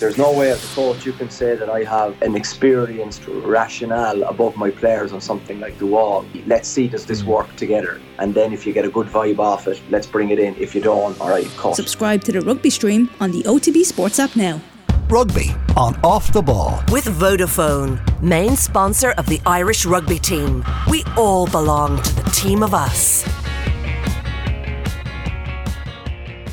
There's no way as a coach you can say that I have an experienced rationale above my players on something like the wall. Let's see, does this mm. work together? And then if you get a good vibe off it, let's bring it in. If you don't, all right, cut. Subscribe to the rugby stream on the OTB Sports app now. Rugby on Off the Ball. With Vodafone, main sponsor of the Irish rugby team. We all belong to the team of us.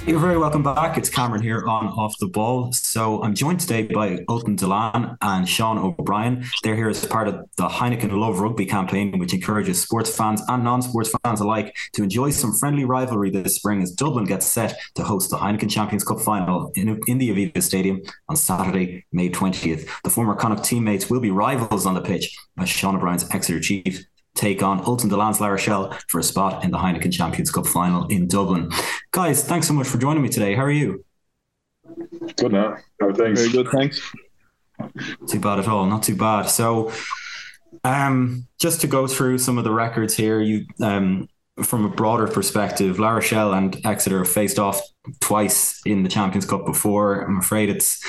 You're very welcome back. It's Cameron here on Off the Ball. So I'm joined today by Ultan Dillane and Sean O'Brien. They're here as part of the Heineken Love Rugby campaign, which encourages sports fans and non-sports fans alike to enjoy some friendly rivalry this spring as Dublin gets set to host the Heineken Champions Cup final in, in the Aviva Stadium on Saturday, May 20th. The former Connacht teammates will be rivals on the pitch as Sean O'Brien's Exeter chief take on Ultan Dillane's La Rochelle for a spot in the Heineken Champions Cup final in Dublin. Guys, thanks so much for joining me today. How are you? Good now. How are things? Very good, thanks. Too bad at all. Not too bad. So, um, just to go through some of the records here, you um, from a broader perspective, La Rochelle and Exeter have faced off twice in the Champions Cup before. I'm afraid it's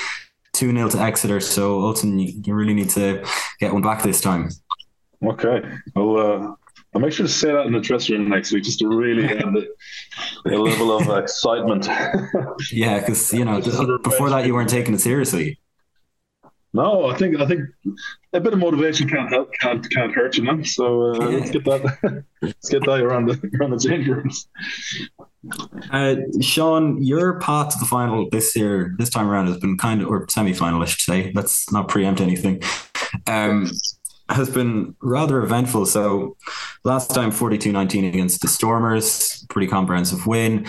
2 0 to Exeter. So, Ultan, you, you really need to get one back this time. Okay. I'll uh, I'll make sure to say that in the dressing room next week, just to really have the, the level of excitement. yeah, because you know before that you weren't taking it seriously. No, I think I think a bit of motivation can't help, can't can't hurt you, man. So uh, let's get that let's get that around the around the change rooms. Uh, Sean, your path to the final this year, this time around, has been kind of or semi-final, I should say. Let's not preempt anything. Um, has been rather eventful. So last time 42-19 against the Stormers, pretty comprehensive win.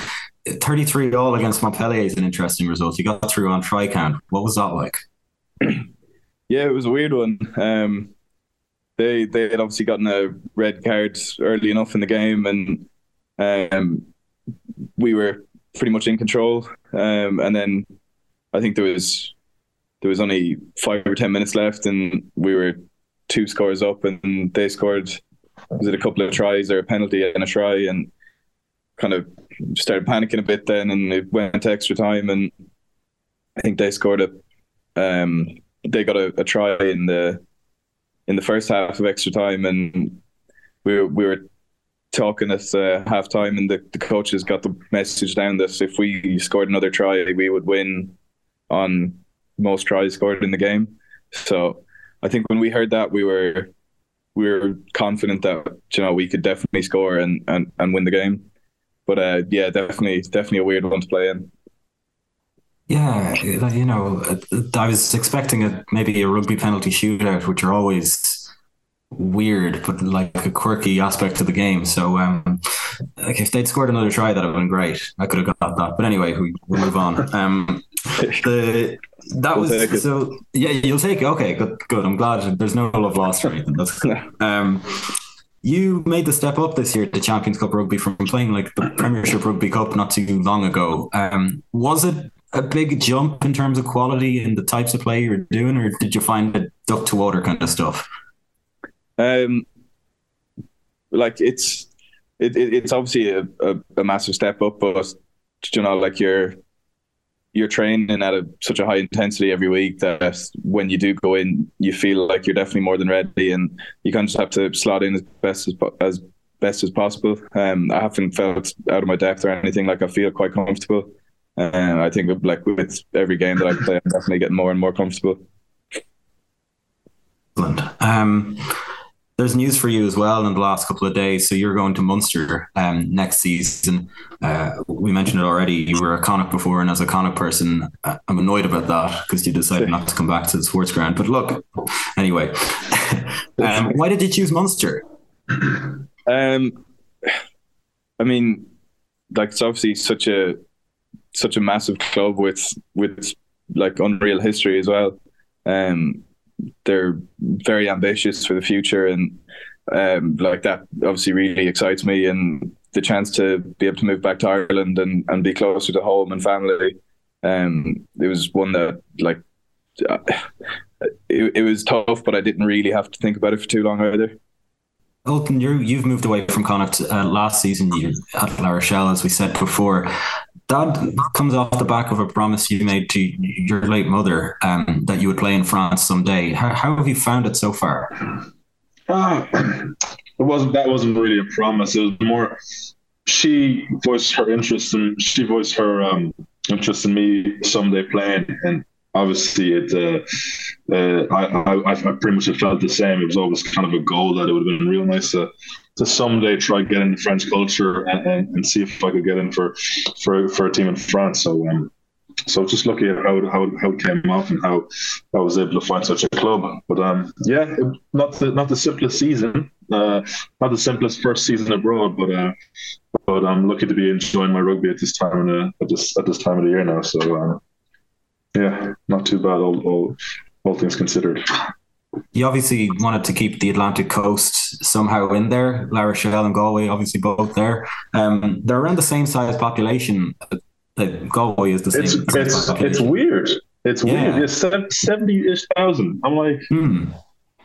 33 all against Montpellier is an interesting result. You got through on try count. What was that like? Yeah, it was a weird one. Um, they they had obviously gotten a red card early enough in the game, and um, we were pretty much in control. Um, and then I think there was there was only five or ten minutes left, and we were two scores up, and they scored was it a couple of tries or a penalty and a try, and kind of started panicking a bit then, and it went to extra time, and I think they scored a um, they got a, a try in the in the first half of extra time, and we were, we were talking at uh, half time, and the, the coaches got the message down that if we scored another try, we would win on most tries scored in the game. So I think when we heard that, we were we were confident that you know we could definitely score and and, and win the game. But uh, yeah, definitely definitely a weird one to play in. Yeah, you know, I was expecting a maybe a rugby penalty shootout, which are always weird, but like a quirky aspect of the game. So, um, like if they'd scored another try, that'd have been great. I could have got that. But anyway, we, we'll move on. Um, the that we'll was so yeah. You'll take it. Okay, good, good. I'm glad there's no love lost or anything. That's um. You made the step up this year to Champions Cup rugby from playing like the Premiership Rugby Cup not too long ago. Um, was it a big jump in terms of quality and the types of play you're doing, or did you find it duck to water kind of stuff? Um, like it's it, it it's obviously a, a, a, massive step up, but you know, like you're you're training at a, such a high intensity every week that when you do go in, you feel like you're definitely more than ready, and you kind of just have to slot in as best as as best as possible. Um, I haven't felt out of my depth or anything. Like I feel quite comfortable. And uh, I think like with every game that I play, I'm definitely getting more and more comfortable. Excellent. Um, there's news for you as well in the last couple of days. So you're going to Munster um, next season. Uh, we mentioned it already. You were a Connacht before, and as a Connacht person, uh, I'm annoyed about that because you decided not to come back to the sports ground. But look, anyway, um, why did you choose Munster? Um, I mean, like it's obviously such a such a massive club with with like unreal history as well. Um, they're very ambitious for the future, and um, like that obviously really excites me. And the chance to be able to move back to Ireland and, and be closer to home and family, um, it was one that like uh, it, it was tough, but I didn't really have to think about it for too long either. Ultan, you you've moved away from Connacht uh, last season. You at La Rochelle, as we said before. That comes off the back of a promise you made to your late mother um, that you would play in France someday. How, how have you found it so far? Ah, it wasn't that wasn't really a promise. It was more she voiced her interest in she voiced her um, interest in me someday playing, and obviously it. Uh, uh, I, I I pretty much felt the same. It was always kind of a goal that it would have been real nice to to someday try get into French culture and, and, and, see if I could get in for for for a team in France. So um, so just looking at how how how it came off and how I was able to find such a club. But um, yeah, not the not the simplest season, uh, not the simplest first season abroad, but uh, but I'm lucky to be enjoying my rugby at this time of the, at this at this time of the year now. So uh, yeah, not too bad, all, all all things considered. You obviously wanted to keep the Atlantic coast somehow in there. La Rochelle and Galway, obviously both there. Um, they're around the same size population. That Galway is the same. It's it's, it's weird. It's yeah. weird. It's seventy ish thousand. I'm like, hmm.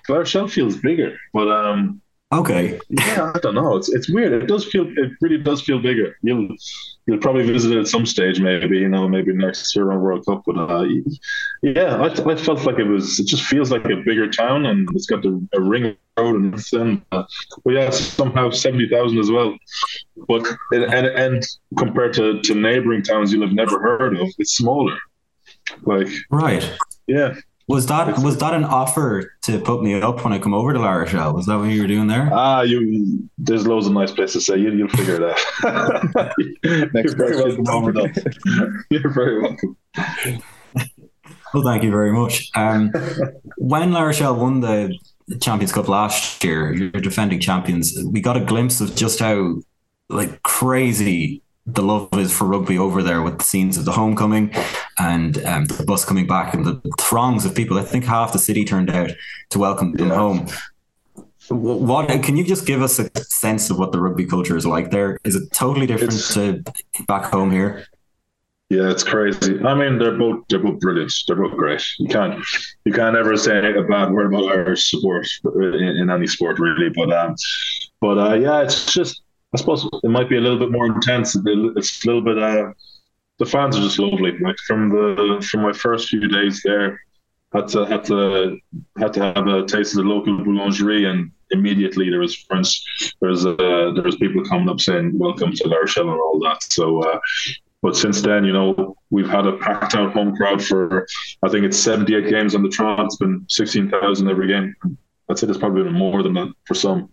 La Rochelle feels bigger, but um, Okay. Yeah, I don't know. It's it's weird. It does feel. It really does feel bigger. You'll you'll probably visit it at some stage, maybe you know, maybe next year on World Cup. But uh, yeah, I, I felt like it was. It just feels like a bigger town, and it's got the, a ring road and then. Uh, but yeah, somehow seventy thousand as well. But and and compared to to neighboring towns you'll have never heard of, it's smaller. Like right. Yeah. Was that was that an offer to put me up when I come over to La Rochelle? Was that what you were doing there? Ah, you. There's loads of nice places say. You, you'll figure it out. Next You're very welcome over You're very welcome. Well, thank you very much. Um, when La Rochelle won the Champions Cup last year, you're defending champions. We got a glimpse of just how like crazy the love is for rugby over there with the scenes of the homecoming and um, the bus coming back and the throngs of people. I think half the city turned out to welcome them yeah. home. What can you just give us a sense of what the rugby culture is like there? Is it totally different it's, to back home here? Yeah, it's crazy. I mean, they're both they're both brilliant. They're both great. You can't you can't ever say a bad word about Irish support in, in any sport really. But um, but uh, yeah, it's just I suppose it might be a little bit more intense. It's a little bit. Uh, the fans are just lovely. Like from the from my first few days there, had to had to had to have a taste of the local boulangerie, and immediately there was French. There's uh, there was people coming up saying welcome to La and all that. So. Uh, but since then, you know, we've had a packed out home crowd for, I think it's 78 games on the trot. It's been 16,000 every game. I'd say there's probably been more than that for some.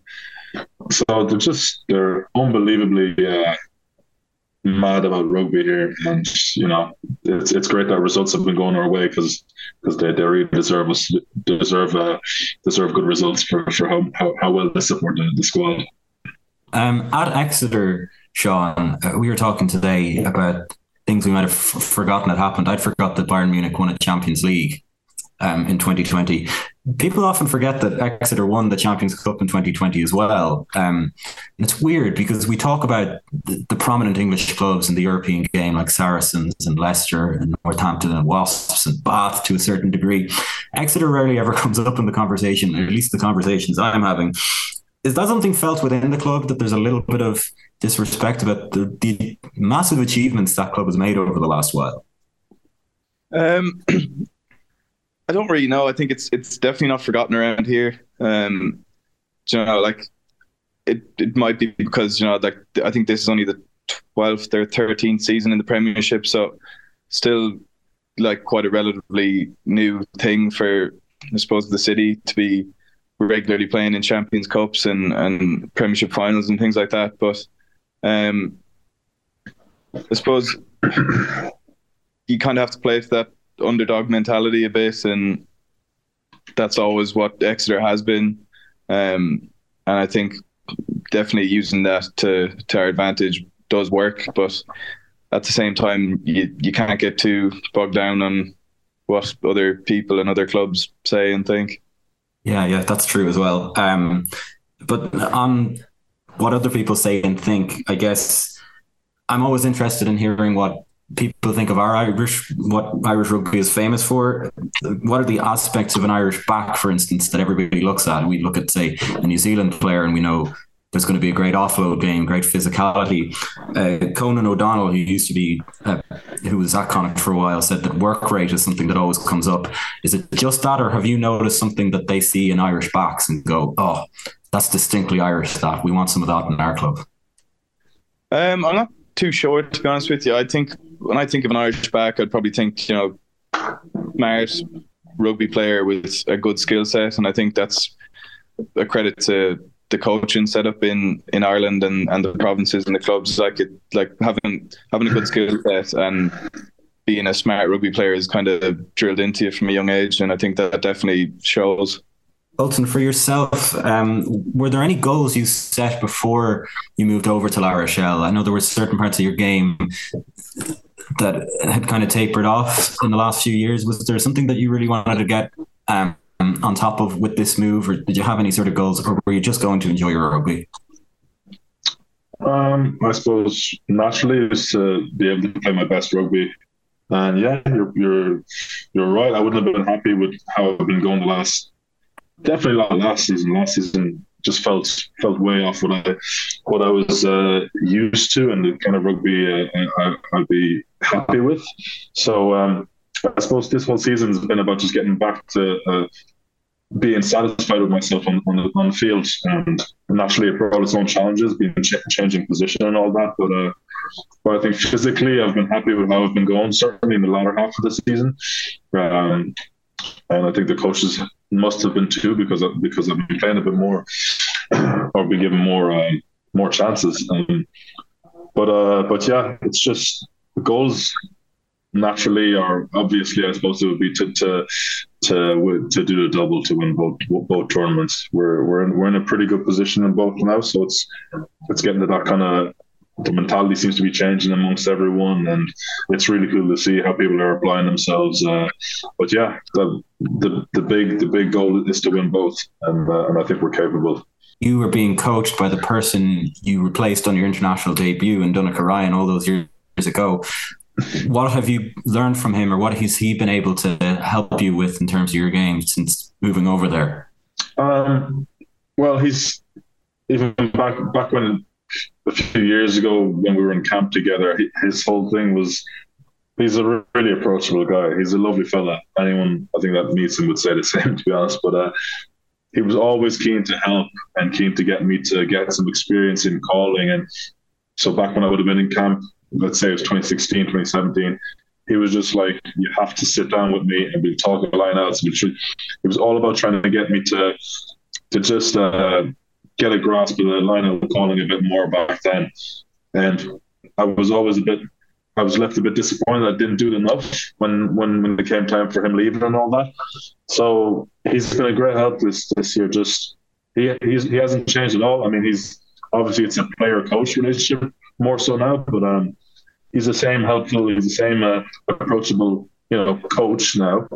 So they're just they're unbelievably uh, mad about rugby here, and you know it's it's great that results have been going our way because because they, they really deserve us deserve uh, deserve good results for, for how, how, how well they support the, the squad. Um, at Exeter, Sean, uh, we were talking today about things we might have f- forgotten had happened. I'd forgot that Bayern Munich won a Champions League um, in 2020. People often forget that Exeter won the Champions Cup in 2020 as well. Um, it's weird because we talk about the, the, prominent English clubs in the European game, like Saracens and Leicester and Northampton and Wasps and Bath to a certain degree. Exeter rarely ever comes up in the conversation, at least the conversations I'm having. Is that something felt within the club that there's a little bit of disrespect about the, the massive achievements that club has made over the last while? Um, I don't really know. I think it's it's definitely not forgotten around here. Um, you know, like it it might be because you know, like I think this is only the twelfth or thirteenth season in the Premiership, so still like quite a relatively new thing for I suppose the city to be regularly playing in Champions Cups and and Premiership finals and things like that. But um, I suppose you kind of have to play for that underdog mentality a bit, and that's always what Exeter has been. Um, and I think definitely using that to to our advantage does work, but at the same time, you you can't get too bogged down on what other people and other clubs say and think. Yeah, yeah, that's true as well. Um, but on what other people say and think, I guess I'm always interested in hearing what people think of our Irish, what Irish rugby is famous for. What are the aspects of an Irish back, for instance, that everybody looks at? We look at, say, a New Zealand player, and we know there's going to be a great offload game, great physicality. Uh, Conan O'Donnell, who used to be, uh, who was at Connacht for a while, said that work rate is something that always comes up. Is it just that, or have you noticed something that they see in Irish backs and go, oh, that's distinctly Irish that we want some of that in our club? Um, I'm not too sure, to be honest with you. I think when I think of an Irish back, I'd probably think, you know, smart rugby player with a good skill set. And I think that's a credit to the coaching setup in in Ireland and, and the provinces and the clubs like it like having having a good skill set and being a smart rugby player is kind of drilled into you from a young age and I think that definitely shows. Ultan, for yourself, um, were there any goals you set before you moved over to La Rochelle? I know there were certain parts of your game that had kind of tapered off in the last few years. Was there something that you really wanted to get um, on top of with this move, or did you have any sort of goals, or were you just going to enjoy your rugby? Um, I suppose naturally is to be able to play my best rugby, and yeah, you're you're you're right. I wouldn't have been happy with how I've been going the last, definitely not last season. Last season just felt felt way off what I what I was uh, used to and the kind of rugby uh, I, would be happy with. So um, I suppose this whole season has been about just getting back to uh, being satisfied with myself on, on, the, on the field. And naturally, it brought its own challenges, being ch- changing position and all that. But uh, but I think physically, I've been happy with how I've been going. Certainly in the latter half of the season, um, and I think the coaches must have been two because of, because I've been playing a bit more or been given more uh, more chances. Um, but uh, but yeah, it's just goals naturally or obviously I suppose it would be to to to to do the double to win both both tournaments. We're we're in we're in a pretty good position in both now, so it's it's getting to that kind of the mentality seems to be changing amongst everyone, and it's really cool to see how people are applying themselves. Uh, but yeah, the, the the big the big goal is to win both, and uh, and I think we're capable. You were being coached by the person you replaced on your international debut in Donnacha Ryan all those years ago what have you learned from him, or what has he been able to help you with in terms of your game since moving over there? Um, well, he's even back back when a few years ago when we were in camp together. His whole thing was he's a really approachable guy. He's a lovely fella. Anyone I think that meets him would say the same, to be honest. But uh, he was always keen to help and keen to get me to get some experience in calling. And so back when I would have been in camp, let's say it was 2016, 2017, he was just like, you have to sit down with me and we'll talk about lineouts. It was all about trying to get me to to just uh, get a grasp of the line of calling a bit more back then. And I was always a bit, I was left a bit disappointed I didn't do enough when when when it came time for him leaving and all that. So he's been a great help this this year. Just he he's, he hasn't changed at all. I mean, he's obviously it's a player coach relationship more so now, but um, he's the same helpful, he's the same uh, approachable, you know, coach now.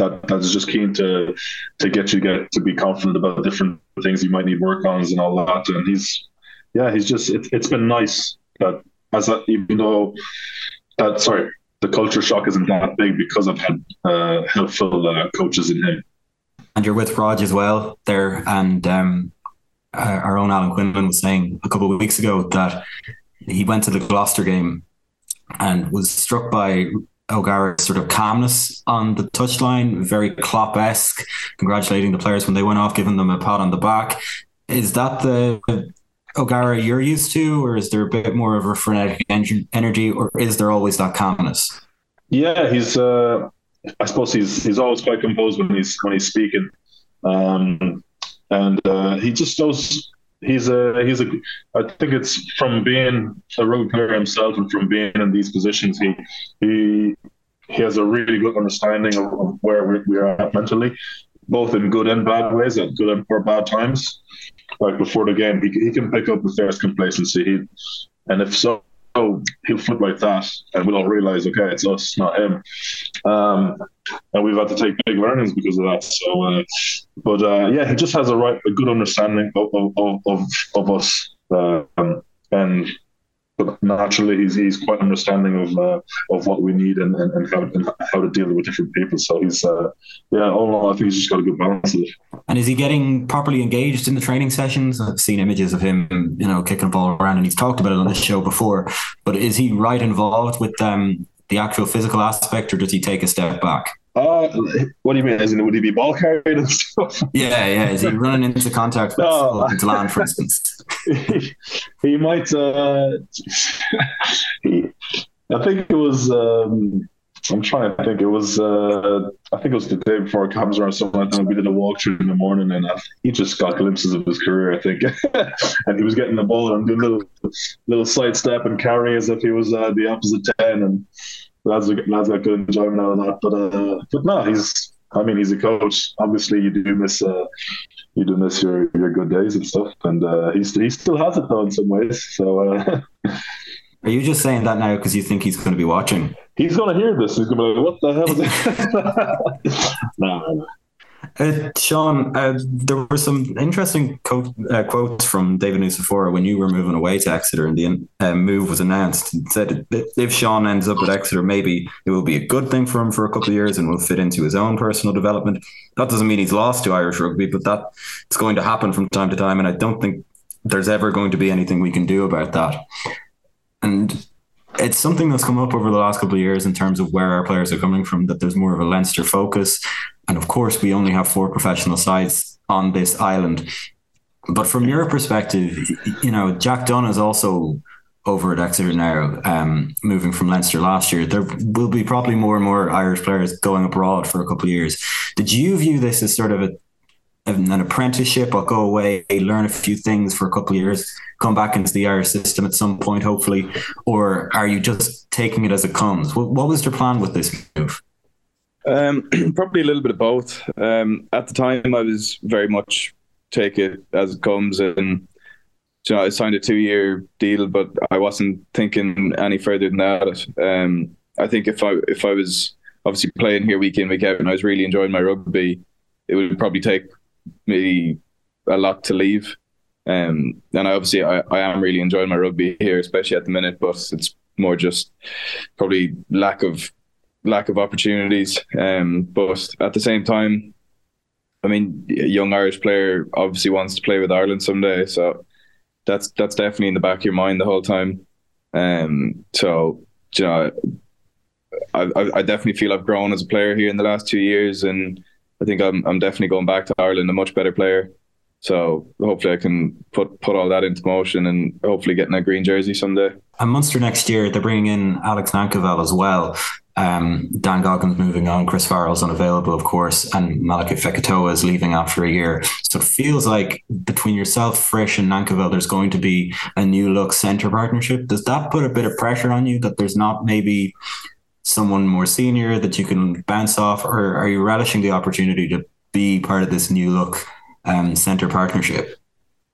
That that's just keen to to get you get to be confident about different things you might need work on and all that. And he's yeah, he's just it, it's been nice that as a, even though that sorry the culture shock isn't that big because I've had uh, helpful uh, coaches in him. And you're with Rog as well there, and um, our own Alan Quinlan was saying a couple of weeks ago that he went to the Gloucester game and was struck by O'Gara's sort of calmness on the touchline, very Klopp esque, congratulating the players when they went off, giving them a pat on the back. Is that the O'Gara you're used to, or is there a bit more of a frenetic energy, or is there always that calmness? Yeah, he's. Uh, I suppose he's he's always quite composed when he's when he's speaking, um, and uh, he just does he's a he's a I think it's from being a rugby player himself and from being in these positions he he he has a really good understanding of, where we, are at mentally, both in good and bad ways, at good and or bad times. Like before the game, he, he can pick up if there's complacency. He, and if so, oh, he'll flip like that, and we'll all realize, okay, it's us, not him. Um, and we've had to take big learnings because of that. So, uh, but uh, yeah, he just has a right, a good understanding of of, of, of us, um, and but naturally he's he's quite understanding of uh, of what we need and, and, and, how, and how to deal with different people. So he's uh, yeah, all in all, I think he's just got a good balance of it. And is he getting properly engaged in the training sessions? I've seen images of him, you know, kicking the ball around, and he's talked about it on this show before. But is he right involved with um, the actual physical aspect, or does he take a step back? Uh, what do you mean? As in, would he be ball carried and stuff? Yeah, yeah. Is he running into contact with No. into land, for instance? he, he might. Uh, he, I think it was. Um, I'm trying to think. It was. Uh, I think it was the day before Cabs or something like that. We did a walkthrough in the morning, and I, he just got glimpses of his career. I think, and he was getting the ball and doing little, little side step and carry as if he was uh, the opposite ten, and lads, are- lads got good enjoyment out of that. But, uh, but no, he's. I mean, he's a coach. Obviously, you do miss. Uh, you do miss your, your good days and stuff, and uh, he's he still has it though in some ways. So uh, Are you just saying that now because you think he's going to be watching? he's gonna hear this. He's gonna be like, "What the hell is it?" no, no, no. Uh, Sean, uh, there were some interesting co- uh, quotes from David Nucifora when you were moving away to Exeter and the uh, move was announced. He said if Sean ends up at Exeter, maybe it will be a good thing for him for a couple of years and will fit into his own personal development. That doesn't mean he's lost to Irish rugby, but that it's going to happen from time to time, and I don't think there's ever going to be anything we can do about that. And it's something that's come up over the last couple of years in terms of where our players are coming from, that there's more of a Leinster focus. And of course, we only have four professional sides on this island. But from your perspective, you know, Jack Dunne is also over at Exeter now, um, moving from Leinster last year. There will be probably more and more Irish players going abroad for a couple of years. Did you view this as sort of a an apprenticeship or go away, learn a few things for a couple of years, come back into the Irish system at some point, hopefully? Or are you just taking it as it comes? What, what was your plan with this move? Um, probably a little bit of both. Um, at the time, I was very much take it as it comes, and you know, I signed a two-year deal, but I wasn't thinking any further than that. Um, I think if I if I was obviously playing here week in week out, and I was really enjoying my rugby, it would probably take me a lot to leave. Um, and I obviously I, I am really enjoying my rugby here, especially at the minute. But it's more just probably lack of lack of opportunities. Um, but at the same time, I mean, a young Irish player obviously wants to play with Ireland someday, so that's that's definitely in the back of your mind the whole time. Um, so you know, I, I, I definitely feel I've grown as a player here in the last two years, and I think I'm I'm definitely going back to Ireland a much better player. So hopefully I can put put all that into motion and hopefully getting a green jersey someday. And Munster next year, they're bringing in Alex Nankivell as well. Um, Dan Goggin's moving on, Chris Farrell's unavailable, of course, and Malakai Fekitoa is leaving after a year. So it feels like between yourself, Frisch, and Nankivell, there's going to be a new look centre partnership. Does that put a bit of pressure on you that there's not maybe someone more senior that you can bounce off, or are you relishing the opportunity to be part of this new look um, centre partnership?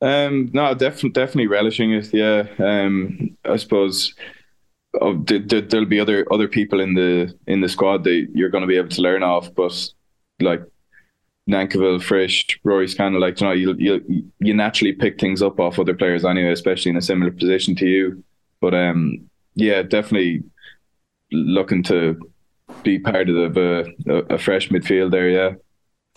Um, no, definitely, definitely relishing it. Yeah, um, I suppose oh, th- th- there'll be other other people in the in the squad that you're going to be able to learn off, but like Nankivell, Frisch, Rory's kind of like you know you you you naturally pick things up off other players anyway, especially in a similar position to you. But um, yeah, definitely looking to be part of a, a, fresh midfield there. Yeah.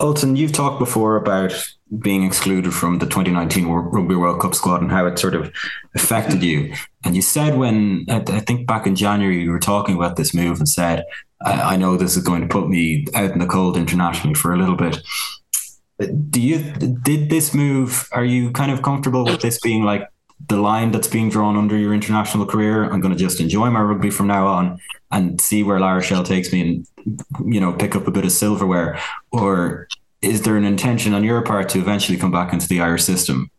Ultan, you've talked before about being excluded from the 2019 Rugby World Cup squad and how it sort of affected you. And you said when, I think back in January, you were talking about this move and said, I, I know this is going to put me out in the cold internationally for a little bit. Do you, did this move, are you kind of comfortable with this being like the line that's being drawn under your international career? I'm going to just enjoy my rugby from now on and see where La Rochelle takes me and, you know, pick up a bit of silverware? Or is there an intention on your part to eventually come back into the Irish system?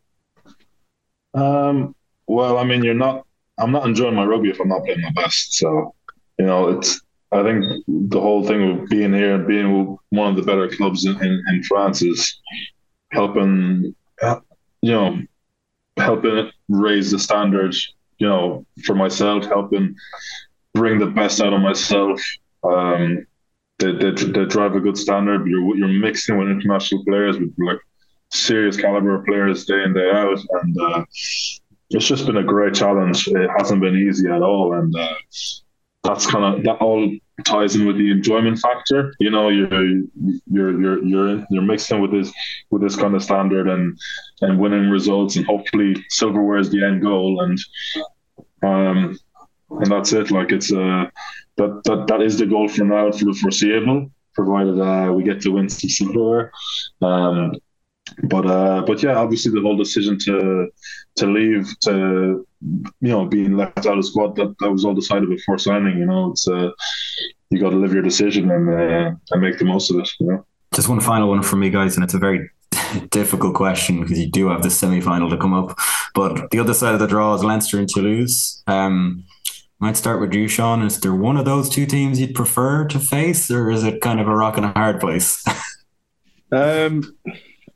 Um, well, I mean, you're not. I'm not enjoying my rugby if I'm not playing my best. So, you know, it's. I think the whole thing of being here and being one of the better clubs in, in, in France is helping. uh, You know, helping raise the standards. You know, for myself, helping bring the best out of myself. Um, they, drive a good standard. You're you're mixing with international players with like serious caliber players day in day out, and uh, it's just been a great challenge. It hasn't been easy at all, and uh, that's kind of that all ties in with the enjoyment factor. You know, you're you're you're you're you're mixing with this with this kind of standard and and winning results, and hopefully silverware is the end goal, and um, and that's it. Like it's uh that that that is the goal for now for the foreseeable, provided uh, we get to win some silverware. Um, but uh, but yeah, obviously the whole decision to to leave to you know being left out of squad that, that was all decided before signing. You know, it's uh, you got to live your decision and uh, and make the most of it. You know. Just one final one from me, guys, and it's a very difficult question because you do have the semi final to come up. But the other side of the draw is Leinster and Toulouse. Um, might start with you, Sean. Is there one of those two teams you'd prefer to face, or is it kind of a rock and a hard place? um,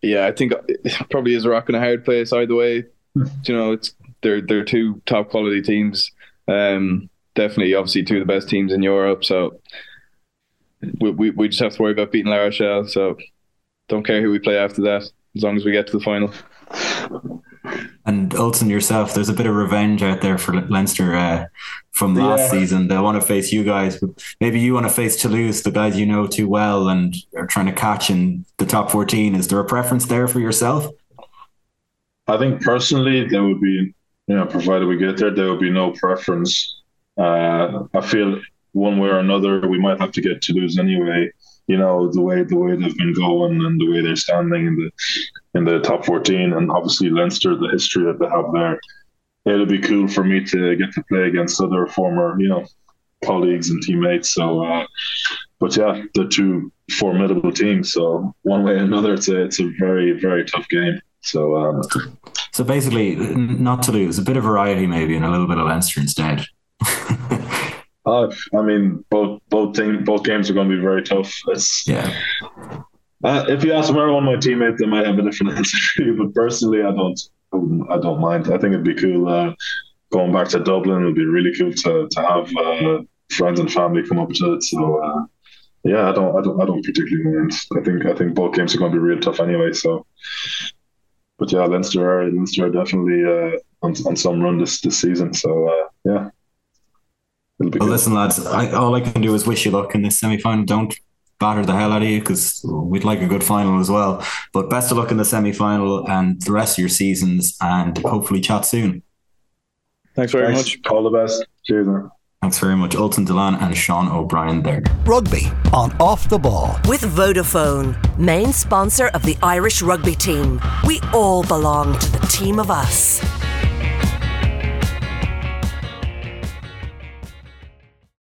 yeah, I think it probably is a rock and a hard place either way. you know, it's they're they're two top quality teams. Um, definitely, obviously, two of the best teams in Europe. So we, we, we just have to worry about beating La Rochelle. So don't care who we play after that, as long as we get to the final. And Ultan yourself, there's a bit of revenge out there for Leinster uh, from last yeah. season. They want to face you guys, but maybe you want to face Toulouse, the guys you know too well and are trying to catch in the top 14. Is there a preference there for yourself? I think personally, there would be, you know, provided we get there, there would be no preference. Uh, I feel one way or another, we might have to get Toulouse anyway. You know, the way the way they've been going and the way they're standing in the in the top 14, and obviously Leinster, the history that they have there. It'll be cool for me to get to play against other former, you know, colleagues and teammates. So, uh, but yeah, they're two formidable teams. So one way or another, it's a it's a very very tough game. So, um, so basically, not to lose a bit of variety, maybe, and a little bit of Leinster instead. uh, I mean, both both thing, both games are going to be very tough. It's, yeah. Uh, if you ask where one of my teammates, they might have a different answer for you. But personally, I don't. I don't mind. I think it'd be cool uh, going back to Dublin. It'd be really cool to to have uh, friends and family come up to it. So uh, yeah, I don't, I don't, I don't particularly mind. I think I think both games are going to be real tough anyway. So, but yeah, Leinster are Leinster are definitely uh, on on some run this this season. So uh, yeah. Well, good. listen, lads. I, all I can do is wish you luck in this semi final. Don't batter the hell out of you because we'd like a good final as well. But best of luck in the semi final and the rest of your seasons, and hopefully chat soon. Thanks very Thanks. much. All the best. Cheers. Man. Thanks very much, Ultan Dillane and Sean O'Brien there. Rugby on Off the Ball. With Vodafone, main sponsor of the Irish rugby team. We all belong to the team of us.